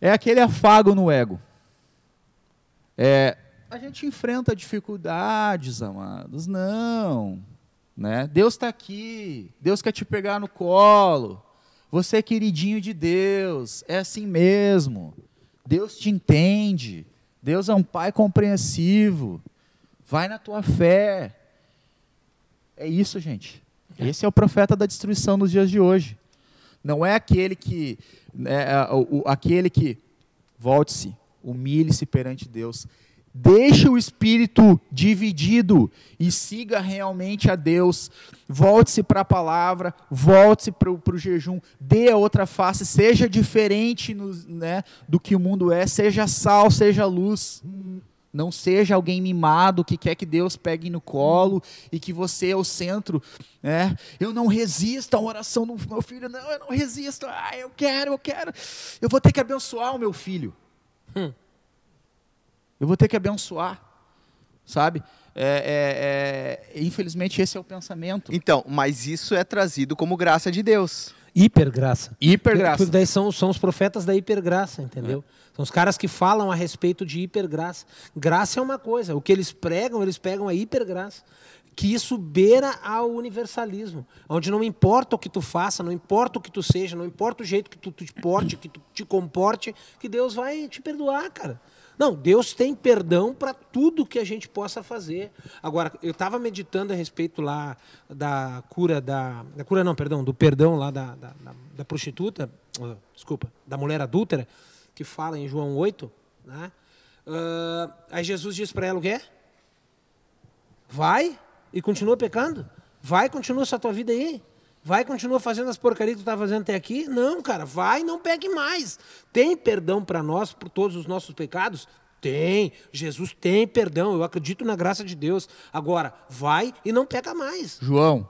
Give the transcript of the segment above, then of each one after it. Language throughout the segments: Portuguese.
É aquele afago no ego. É, a gente enfrenta dificuldades, amados. Não. Né? Deus está aqui. Deus quer te pegar no colo. Você é queridinho de Deus. É assim mesmo. Deus te entende. Deus é um pai compreensivo. Vai na tua fé. É isso, gente. Esse é o profeta da destruição nos dias de hoje. Não é aquele que, é, é o, aquele que volte-se, humilhe-se perante Deus. Deixe o espírito dividido e siga realmente a Deus. Volte-se para a palavra, volte-se para o jejum, dê a outra face, seja diferente no, né, do que o mundo é, seja sal, seja luz. Não seja alguém mimado que quer que Deus pegue no colo e que você é o centro. Né? Eu não resisto à oração do meu filho. Não, eu não resisto. Ah, eu quero, eu quero. Eu vou ter que abençoar o meu filho. Hum. Eu vou ter que abençoar. Sabe? É, é, é, infelizmente, esse é o pensamento. Então, mas isso é trazido como graça de Deus. Hipergraça. Hipergraça. Porque daí são, são os profetas da hipergraça, entendeu? É. São os caras que falam a respeito de hipergraça. Graça é uma coisa, o que eles pregam, eles pegam a hipergraça. Que isso beira ao universalismo, onde não importa o que tu faça, não importa o que tu seja, não importa o jeito que tu, tu te porte, que tu te comporte, que Deus vai te perdoar, cara. Não, Deus tem perdão para tudo que a gente possa fazer. Agora, eu estava meditando a respeito lá da cura da, da cura não, perdão, do perdão lá da, da, da prostituta, uh, desculpa, da mulher adúltera, que fala em João 8, né? Uh, aí Jesus diz para ela o quê? Vai e continua pecando. Vai e continua essa tua vida aí. Vai continua fazendo as porcarias que tu está fazendo até aqui? Não, cara, vai não pegue mais. Tem perdão para nós por todos os nossos pecados? Tem. Jesus tem perdão. Eu acredito na graça de Deus. Agora, vai e não peca mais. João,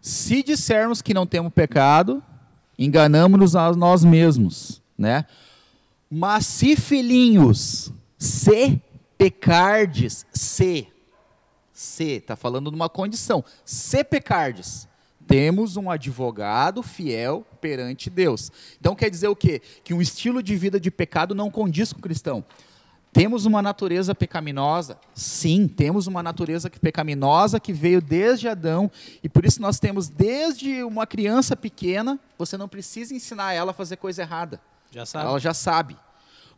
se dissermos que não temos pecado, enganamos-nos a nós mesmos, né? Mas se filhinhos, se pecardes, se, se, está falando de uma condição, se pecardes, temos um advogado fiel perante Deus. Então quer dizer o quê? Que um estilo de vida de pecado não condiz com o cristão. Temos uma natureza pecaminosa? Sim, temos uma natureza pecaminosa que veio desde Adão e por isso nós temos desde uma criança pequena, você não precisa ensinar ela a fazer coisa errada. Já sabe. Ela já sabe.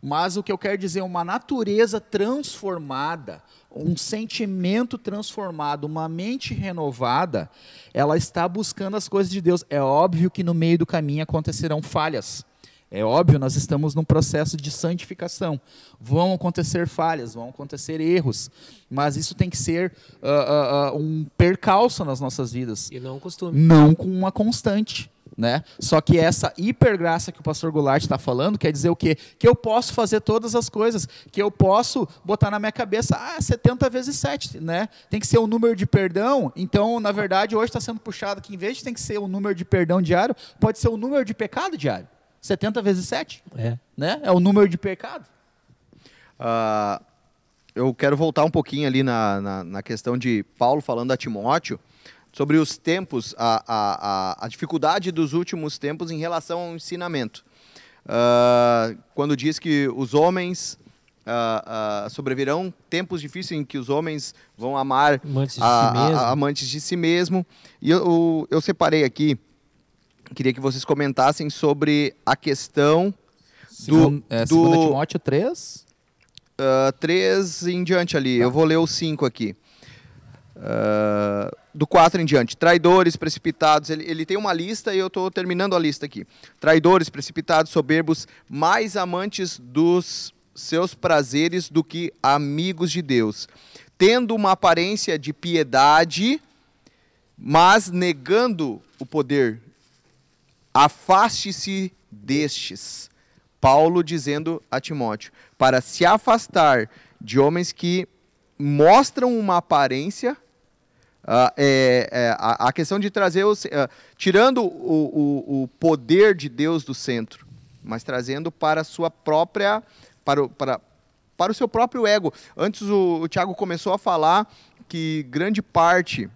Mas o que eu quero dizer, uma natureza transformada, um sentimento transformado, uma mente renovada, ela está buscando as coisas de Deus. É óbvio que no meio do caminho acontecerão falhas. É óbvio, nós estamos num processo de santificação. Vão acontecer falhas, vão acontecer erros, mas isso tem que ser uh, uh, uh, um percalço nas nossas vidas. E não um costume. Não com uma constante. Né? Só que essa hipergraça que o pastor Goulart está falando quer dizer o quê? Que eu posso fazer todas as coisas, que eu posso botar na minha cabeça, ah, 70 vezes 7, né? Tem que ser o número de perdão. Então, na verdade, hoje está sendo puxado que em vez de tem que ser o número de perdão diário, pode ser o número de pecado diário. 70 vezes 7. É. Né? É o número de pecado. Uh, eu quero voltar um pouquinho ali na, na, na questão de Paulo falando a Timóteo sobre os tempos, a, a, a, dificuldade dos últimos tempos em relação ao ensinamento. Uh, quando diz que os homens uh, uh, sobrevirão tempos difíceis em que os homens vão amar amantes de, a, si, mesmo. amantes de si mesmo. E eu, eu separei aqui, queria que vocês comentassem sobre a questão do... é, do Timóteo 3? Uh, 3 em diante ali, tá. eu vou ler o 5 aqui. Uh, do 4 em diante. Traidores, precipitados. Ele, ele tem uma lista e eu estou terminando a lista aqui. Traidores, precipitados, soberbos, mais amantes dos seus prazeres do que amigos de Deus. Tendo uma aparência de piedade, mas negando o poder. Afaste-se destes. Paulo dizendo a Timóteo, para se afastar de homens que mostram uma aparência Uh, é, é, a, a, questão de trazer, os, uh, tirando o, o, o, poder de Deus do centro, mas trazendo para sua própria, para o, para, para o seu próprio ego. Antes o, o Tiago começou a falar que grande parte,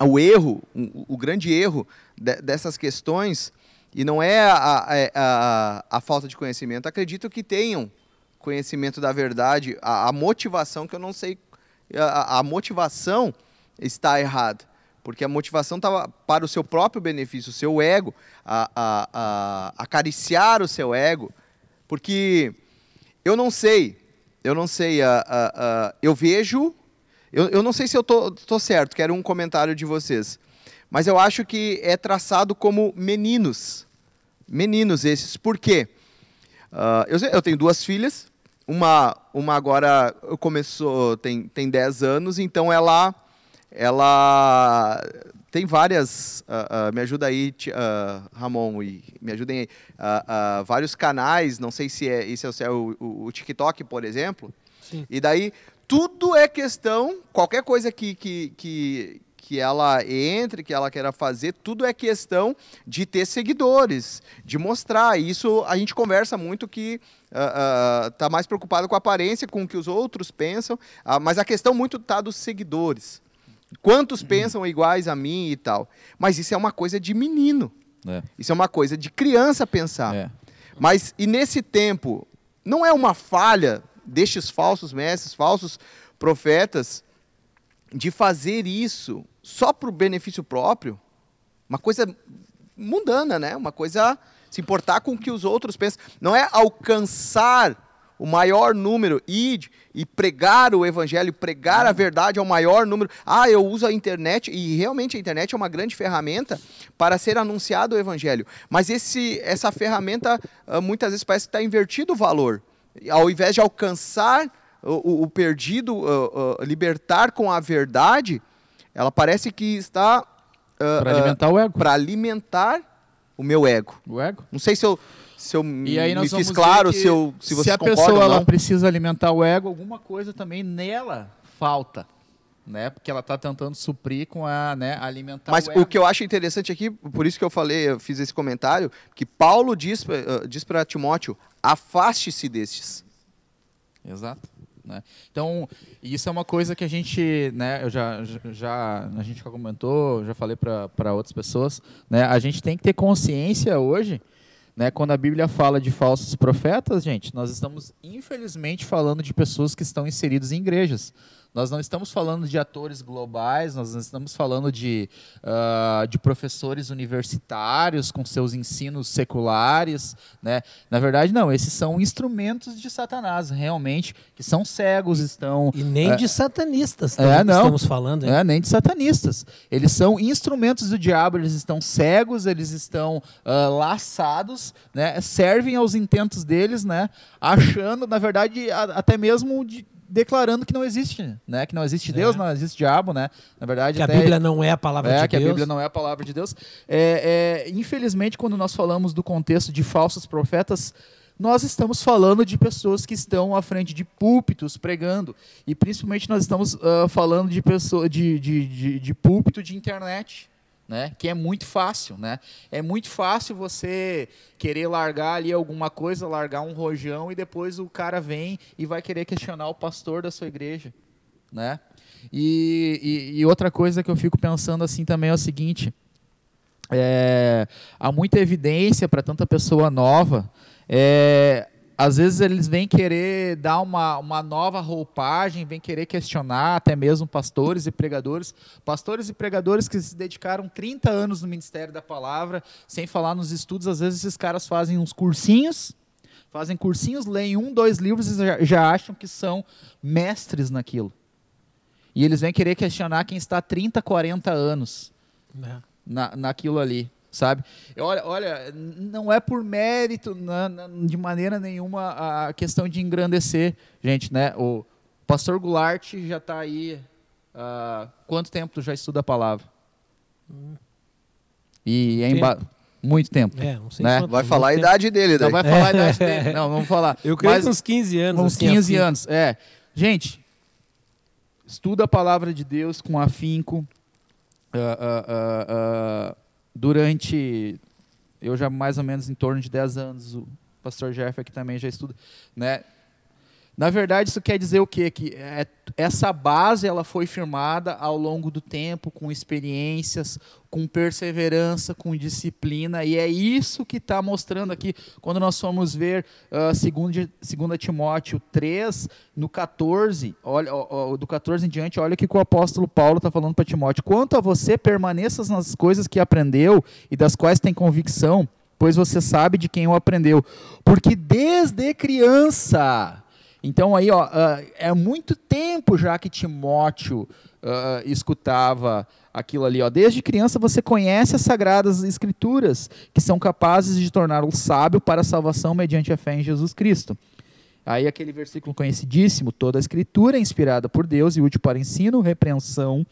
o erro, o, grande erro de, dessas questões E não é a, a, a, a falta de conhecimento. Acredito que tenham conhecimento da verdade, a, a motivação que eu não sei, a, a motivação está errada. Porque a motivação estava para o seu próprio benefício, o seu ego, a, a, a, acariciar o seu ego. Porque eu não sei, eu não sei, a, a, a, eu vejo, eu, eu não sei se eu tô, tô certo, quero um comentário de vocês. Mas eu acho que é traçado como meninos. Meninos esses. Por quê? Uh, eu, eu tenho duas filhas, uma, uma agora começou, tem, tem 10 anos, então ela ela tem várias. Uh, uh, me ajuda aí, uh, Ramon, e me ajudem aí. vários canais, não sei se é, esse é o, o, o TikTok, por exemplo. Sim. E daí tudo é questão, qualquer coisa que, que, que, que ela entre, que ela queira fazer, tudo é questão de ter seguidores, de mostrar. Isso a gente conversa muito que está mais preocupado com a aparência, com o que os outros pensam, mas a questão muito está dos seguidores. Quantos pensam iguais a mim e tal? Mas isso é uma coisa de menino. É. Isso é uma coisa de criança pensar. É. Mas, e nesse tempo, não é uma falha destes falsos mestres, falsos profetas, de fazer isso só para o benefício próprio? Uma coisa mundana, né? Uma coisa se importar com o que os outros pensam. Não é alcançar o maior número, id e pregar o evangelho, pregar a verdade ao maior número. Ah, eu uso a internet, e realmente a internet é uma grande ferramenta para ser anunciado o evangelho. Mas esse, essa ferramenta ah, muitas vezes parece que está invertido o valor. Ao invés de alcançar o, o perdido, uh, uh, libertar com a verdade, ela parece que está. Uh, para alimentar o ego. Para alimentar o meu ego. O ego? Não sei se eu se eu e aí me fiz claro, se, eu, se você Se a pessoa ela precisa alimentar o ego, alguma coisa também nela falta. Né? Porque ela está tentando suprir com a né, alimentar Mas o, o, que eu acho interessante aqui, por isso que eu falei, eu fiz esse comentário, que Paulo diz, uh, diz para Timóteo, afaste-se destes. Exato. Né? Então, isso é uma coisa que a gente, né, eu já, já a gente já comentou, já falei para outras pessoas, né, a gente tem que ter consciência hoje né? Quando a Bíblia fala de falsos profetas, gente, nós estamos infelizmente falando de pessoas que estão inseridas em igrejas. Nós não estamos falando de atores globais, nós não estamos falando de, uh, de professores universitários com seus ensinos seculares. Né? Na verdade, não, esses são instrumentos de Satanás, realmente, que são cegos, estão. E nem uh, de satanistas é, não, estamos falando. Hein? É, nem de satanistas. Eles são instrumentos do diabo, eles estão cegos, eles estão uh, laçados, né? servem aos intentos deles, né? achando, na verdade, a, até mesmo de declarando que não existe, né? Que não existe Deus, é. não existe diabo, né? Na verdade, que a Bíblia não é a palavra é, de Deus. que a Bíblia não é a palavra de Deus. É, é, infelizmente, quando nós falamos do contexto de falsos profetas, nós estamos falando de pessoas que estão à frente de púlpitos pregando e principalmente nós estamos uh, falando de pessoa de, de, de, de púlpito de internet né? Que é muito fácil, né? É muito fácil você querer largar ali alguma coisa, largar um rojão e depois o cara vem e vai querer questionar o pastor da sua igreja, né? E, e, e outra coisa que eu fico pensando assim também é o seguinte: é, há muita evidência para tanta pessoa nova. É, às vezes eles vêm querer dar uma, uma nova roupagem, vêm querer questionar até mesmo pastores e pregadores. Pastores e pregadores que se dedicaram 30 anos no ministério da palavra, sem falar nos estudos, às vezes esses caras fazem uns cursinhos, fazem cursinhos, leem um, dois livros e já, já acham que são mestres naquilo. E eles vêm querer questionar quem está há 30, 40 anos é. na, naquilo ali sabe? Olha, olha, não é por mérito, não, de maneira nenhuma, a questão de engrandecer, gente, né? O pastor Goulart já está aí. Uh, quanto tempo tu já estuda a palavra? Hum. E é emba... muito tempo. É, não sei né? Vai falar a idade dele, daí. Não vai falar a idade dele. Não, vamos falar. Eu creio Mas, uns 15 anos. Uns assim, 15 assim. anos, é. Gente, estuda a palavra de Deus com afinco. Uh, uh, uh, durante eu já mais ou menos em torno de 10 anos, o pastor Jeff aqui também já estuda, né? Na verdade, isso quer dizer o quê? Que é, essa base ela foi firmada ao longo do tempo, com experiências, com perseverança, com disciplina, e é isso que está mostrando aqui, quando nós fomos ver uh, 2 Timóteo 3, no 14, olha, ó, ó, do 14 em diante, olha o que o apóstolo Paulo está falando para Timóteo. Quanto a você, permaneça nas coisas que aprendeu e das quais tem convicção, pois você sabe de quem o aprendeu. Porque desde criança então aí, ó, uh, é muito tempo já que Timóteo uh, escutava aquilo ali. Ó. Desde criança você conhece as sagradas escrituras, que são capazes de torná-lo sábio para a salvação mediante a fé em Jesus Cristo. Aí aquele versículo conhecidíssimo, toda a escritura é inspirada por Deus e útil para ensino, repreensão,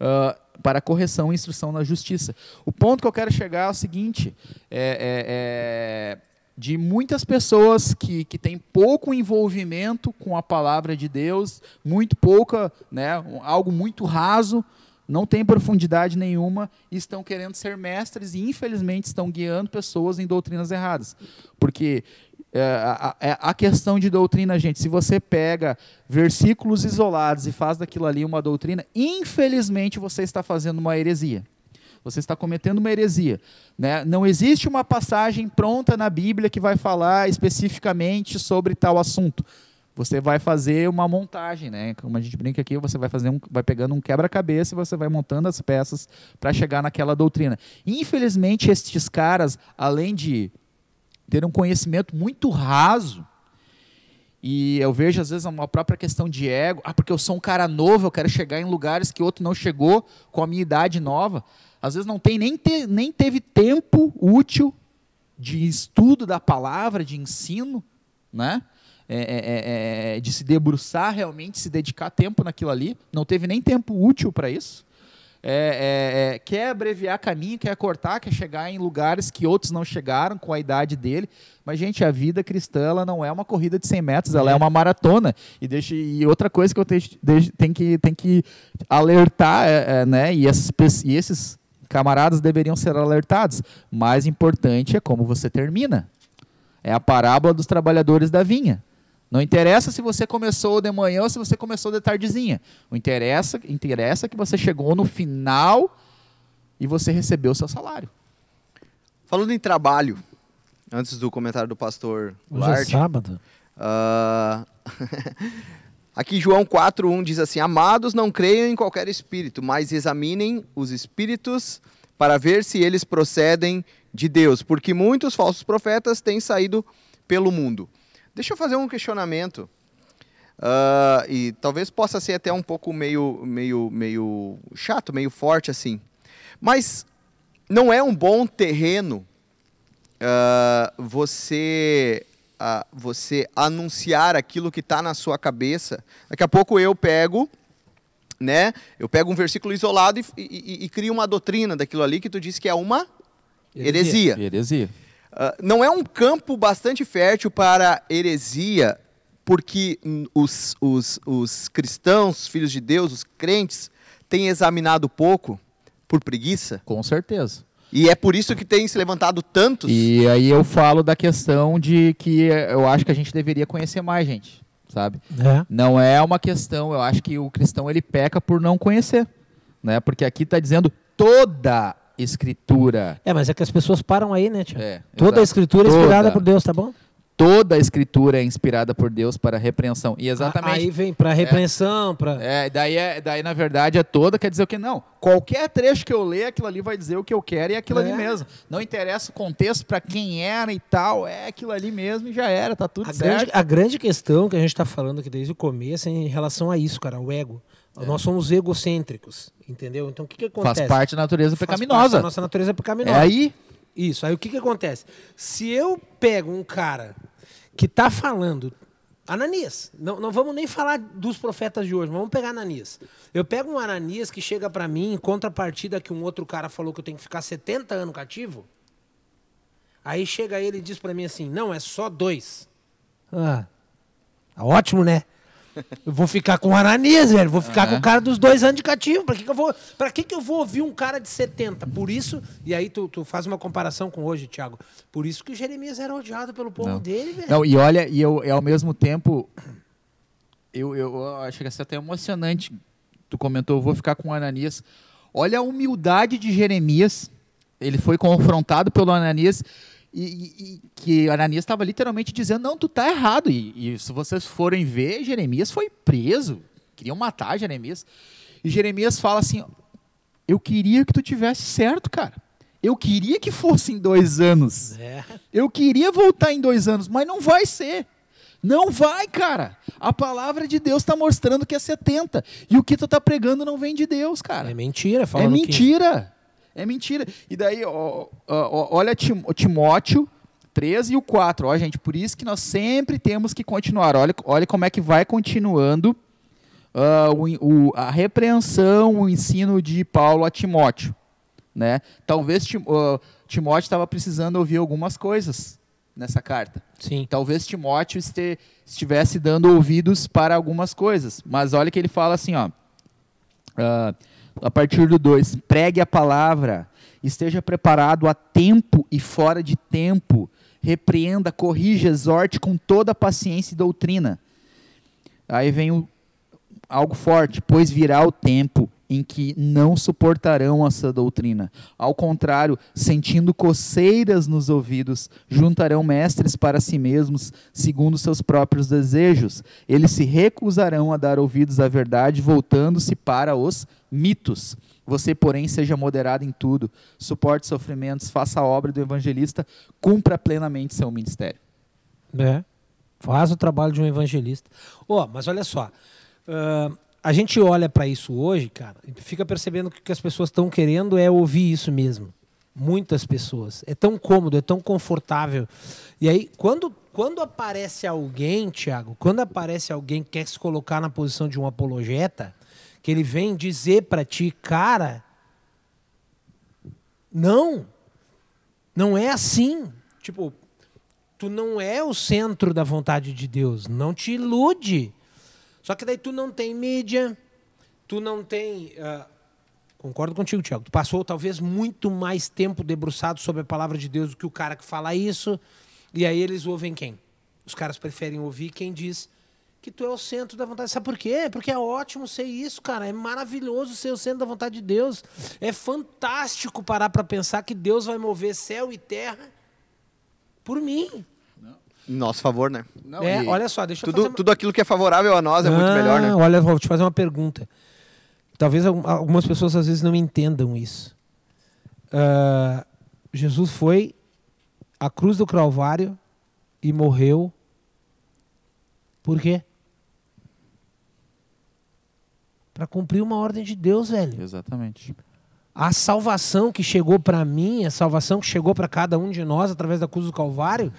uh, para correção e instrução na justiça. O ponto que eu quero chegar é o seguinte, é, é, é de muitas pessoas que, que têm pouco envolvimento com a palavra de Deus, muito pouca, né, algo muito raso, não tem profundidade nenhuma e estão querendo ser mestres e infelizmente estão guiando pessoas em doutrinas erradas. Porque é, a, a, a, questão de doutrina, gente, se você pega versículos isolados e faz daquilo ali uma doutrina, infelizmente você está fazendo uma heresia você está cometendo uma heresia. Né? Não existe uma passagem pronta na Bíblia que vai falar especificamente sobre tal assunto. Você vai fazer uma montagem, né? Como a gente brinca aqui, você vai fazer um, vai pegando um quebra-cabeça e você vai montando as peças para chegar naquela doutrina. Infelizmente, estes caras, além de ter um conhecimento muito raso, e eu vejo, às vezes, uma própria questão de ego. Ah, porque eu sou um cara novo, eu quero chegar em lugares que outro não chegou com a minha idade nova às vezes não tem nem, te, nem teve tempo útil de estudo da palavra, de ensino, né? É, é, é, é, de se debruçar realmente, se dedicar tempo naquilo ali, não teve nem tempo útil para isso. É, é, quer abreviar caminho, quer cortar, quer chegar em lugares que outros não chegaram com a idade dele. Mas, gente, a vida cristã ela não é uma corrida de 100 metros, ela é, uma maratona. E, deixa, e outra coisa que eu tenho, tem, que, tem que alertar, né? E, e esses camaradas deveriam ser alertados. Mais importante é como você termina. É a parábola dos trabalhadores da vinha. Não interessa se você começou de manhã ou se você começou de tardezinha. O interessa, interessa que você chegou no final e você recebeu o seu salário. Falando em trabalho, antes do comentário do pastor Hoje é sábado. Uh... Aqui João 4:1 diz assim: Amados, não creiam em qualquer espírito, mas examinem os espíritos para ver se eles procedem de Deus, porque muitos falsos profetas têm saído pelo mundo. Deixa eu fazer um questionamento. Uh, e talvez possa ser até um pouco meio, meio, meio chato, meio forte assim. Mas não é um bom terreno uh, você uh, você anunciar aquilo que está na sua cabeça. Daqui a pouco eu pego, né? Eu pego um versículo isolado e, e, e crio uma doutrina daquilo ali que tu disse que é uma heresia. Heresia. Uh, não é um campo bastante fértil para heresia, porque os, os, os cristãos, filhos de Deus, os crentes, têm examinado pouco por preguiça? Com certeza. E é por isso que tem se levantado tantos. E aí eu falo da questão de que eu acho que a gente deveria conhecer mais gente, sabe? É. Não é uma questão, eu acho que o cristão ele peca por não conhecer, né? Porque aqui está dizendo toda escritura. É, mas é que as pessoas param aí, né, tio? É, toda exato. a escritura é inspirada por Deus, tá bom? Toda a escritura é inspirada por Deus para repreensão. E exatamente. Aí vem para repreensão, é, para. É, daí é, daí na verdade é toda, quer dizer o que não. Qualquer trecho que eu ler, aquilo ali vai dizer o que eu quero e é aquilo é. ali mesmo. Não interessa o contexto para quem era e tal, é aquilo ali mesmo e já era, tá tudo a certo. Grande, a grande questão que a gente está falando aqui desde o começo é em relação a isso, cara, o ego. É. Nós somos egocêntricos, entendeu? Então o que, que acontece? Faz parte da natureza pecaminosa. Faz parte da nossa natureza pecaminosa. É aí isso. Aí o que, que acontece? Se eu pego um cara que está falando, Ananias, não, não vamos nem falar dos profetas de hoje, vamos pegar Ananias. Eu pego um Ananias que chega para mim em contrapartida que um outro cara falou que eu tenho que ficar 70 anos cativo. Aí chega ele e diz para mim assim: não, é só dois. Ah, ótimo, né? Eu vou ficar com o Ananias, velho. Vou ficar uhum. com o cara dos dois anos de cativo. Pra que, que eu vou. Pra que, que eu vou ouvir um cara de 70? Por isso, e aí tu, tu faz uma comparação com hoje, Thiago. Por isso que Jeremias era odiado pelo povo Não. dele, velho. Não, e olha, e eu, ao mesmo tempo, eu, eu, eu acho que é até emocionante. Tu comentou, vou ficar com o Ananias. Olha a humildade de Jeremias. Ele foi confrontado pelo Ananias e, e, que Ananias estava literalmente dizendo, não, tu tá errado. E, e, se vocês forem ver, Jeremias foi preso. Queriam matar Jeremias. E Jeremias fala assim, eu queria que tu tivesse certo, cara. Eu queria que fosse em dois anos. É. Eu queria voltar em dois anos, mas não vai ser. Não vai, cara. A palavra de Deus está mostrando que é 70. E o que tu tá pregando não vem de Deus, cara. É mentira, É falando que- mentira. É mentira. E daí, ó, ó, olha Tim- o Timóteo 13 e o 4. Ó, gente, por isso que nós sempre temos que continuar. Olha, olha como é que vai continuando ah, o, o- a repreensão, o ensino de Paulo a Timóteo. Né? Talvez Tim- ah, Timóteo estava precisando ouvir algumas coisas nessa carta. Sim. Talvez Timóteo este- estivesse dando ouvidos para algumas coisas. Mas olha que ele fala assim, ó. ah, a partir do 2. Pregue a palavra, esteja preparado a tempo e fora de tempo. Repreenda, corrija, exorte com toda paciência e doutrina. Aí vem o, algo forte, pois virá o tempo em que não suportarão essa doutrina. Ao contrário, sentindo coceiras nos ouvidos, juntarão mestres para si mesmos, segundo seus próprios desejos. Eles se recusarão a dar ouvidos à verdade, voltando-se para os mitos. Você, porém, seja moderado em tudo, suporte sofrimentos, faça a obra do evangelista, cumpra plenamente seu ministério. É. Faz o trabalho de um evangelista. Ó, mas olha só. ah, a gente olha para isso hoje, cara, e fica percebendo que o que as pessoas estão querendo é ouvir isso mesmo. Muitas pessoas. É tão cômodo, é tão confortável. E aí, quando, quando aparece alguém, Tiago, quando aparece alguém que quer se colocar na posição de um apologeta, que ele vem dizer para ti, cara, não, não é assim. Tipo, tu não é o centro da vontade de Deus. Não te ilude. Só que daí tu não tem mídia, tu não tem. ah, concordo contigo, Tiago. Tu passou talvez muito mais tempo debruçado sobre a palavra de Deus do que o cara que fala isso. E aí eles ouvem quem? Os caras preferem ouvir quem diz que tu é o centro da vontade. Sabe por quê? Porque é ótimo ser isso, cara. É maravilhoso ser o centro da vontade de Deus. É fantástico parar para pensar que Deus vai mover céu e terra por mim. Em nosso favor, né? Não, é, e- olha só, deixa eu Tudo, fazer uma... tudo aquilo que é favorável a nós é muito Ah, melhor, né? Olha, vou te fazer uma pergunta. Talvez algum- algumas pessoas às vezes não entendam isso. Ah, Jesus foi à cruz do Calvário e morreu. Por quê? Para cumprir uma ordem de Deus, velho. Exatamente. A salvação que chegou para mim, a salvação que chegou para cada um de nós através da cruz do Calvário,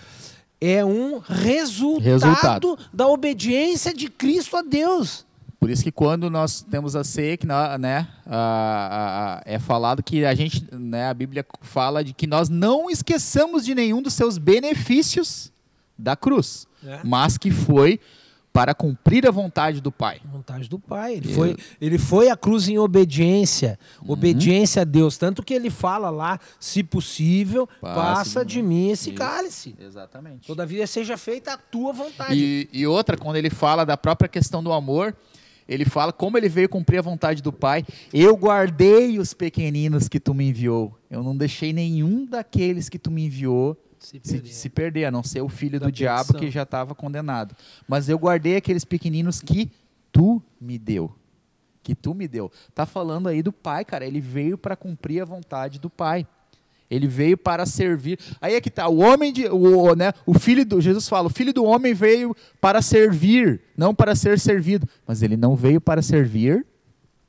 é um resultado, Resultado. da obediência de Cristo a Deus. Por isso que quando nós temos a ceia, que nó- né, a- a- a- é falado que a gente, né, a Bíblia fala de que nós não esqueçamos de nenhum dos seus benefícios da cruz, É. mas que foi para cumprir a vontade do Pai. Vontade do Pai. Ele Eu- foi, ele foi à cruz em obediência. Uhum. Obediência a Deus. Tanto que ele fala lá, se possível, Passe passa de mim esse Isso. cálice. Exatamente. Todavia seja feita a tua vontade. E, e outra, quando ele fala da própria questão do amor, ele fala como ele veio cumprir a vontade do Pai. Eu guardei os pequeninos que tu me enviou. Eu não deixei nenhum daqueles que tu me enviou Se se, perder. se perder, a não ser o filho Da do diabo que já estava condenado. Mas eu guardei aqueles pequeninos que tu me deu. Que tu me deu. Tá falando aí do pai, cara. Ele veio para cumprir a vontade do pai. Ele veio para servir. Aí é que tá. O homem de, o, né, o filho do Jesus fala, o filho do homem veio para servir, não para ser servido. Mas ele não veio para servir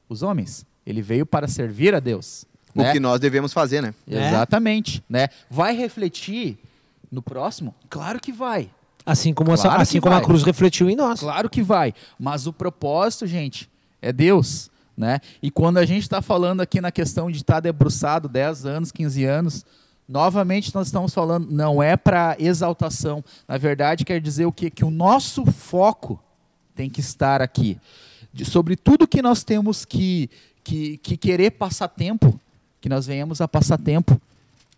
os homens. Ele veio para servir a Deus. O né? que nós devemos fazer, né? É. Exatamente, né? Vai refletir no próximo? Claro que vai. Assim como, essa- Claro assim que como a vai. cruz refletiu em nós. Claro que vai. Mas o propósito, gente, é Deus, né? E quando a gente está falando aqui na questão de estar debruçado 10 anos, 15 anos, novamente nós estamos falando, não é para exaltação. Na verdade, quer dizer o quê? Que o nosso foco tem que estar aqui. De- sobre tudo que nós temos que, que, que querer passar tempo, que nós venhamos a passar tempo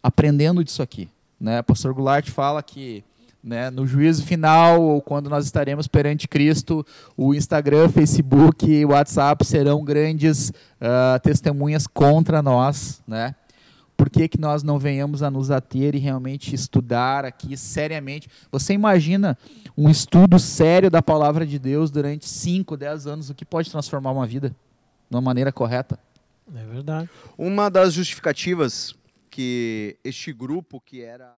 aprendendo disso aqui. Né? O pastor Goulart fala que né, no juízo final, ou quando nós estaremos perante Cristo, o Instagram, Facebook e WhatsApp serão grandes uh, testemunhas contra nós, né? Por que, que nós não venhamos a nos ater e realmente estudar aqui seriamente? Você imagina um estudo sério da palavra de Deus durante 5, 10 anos, o que pode transformar uma vida de uma maneira correta? É verdade. Uma das justificativas que este grupo que era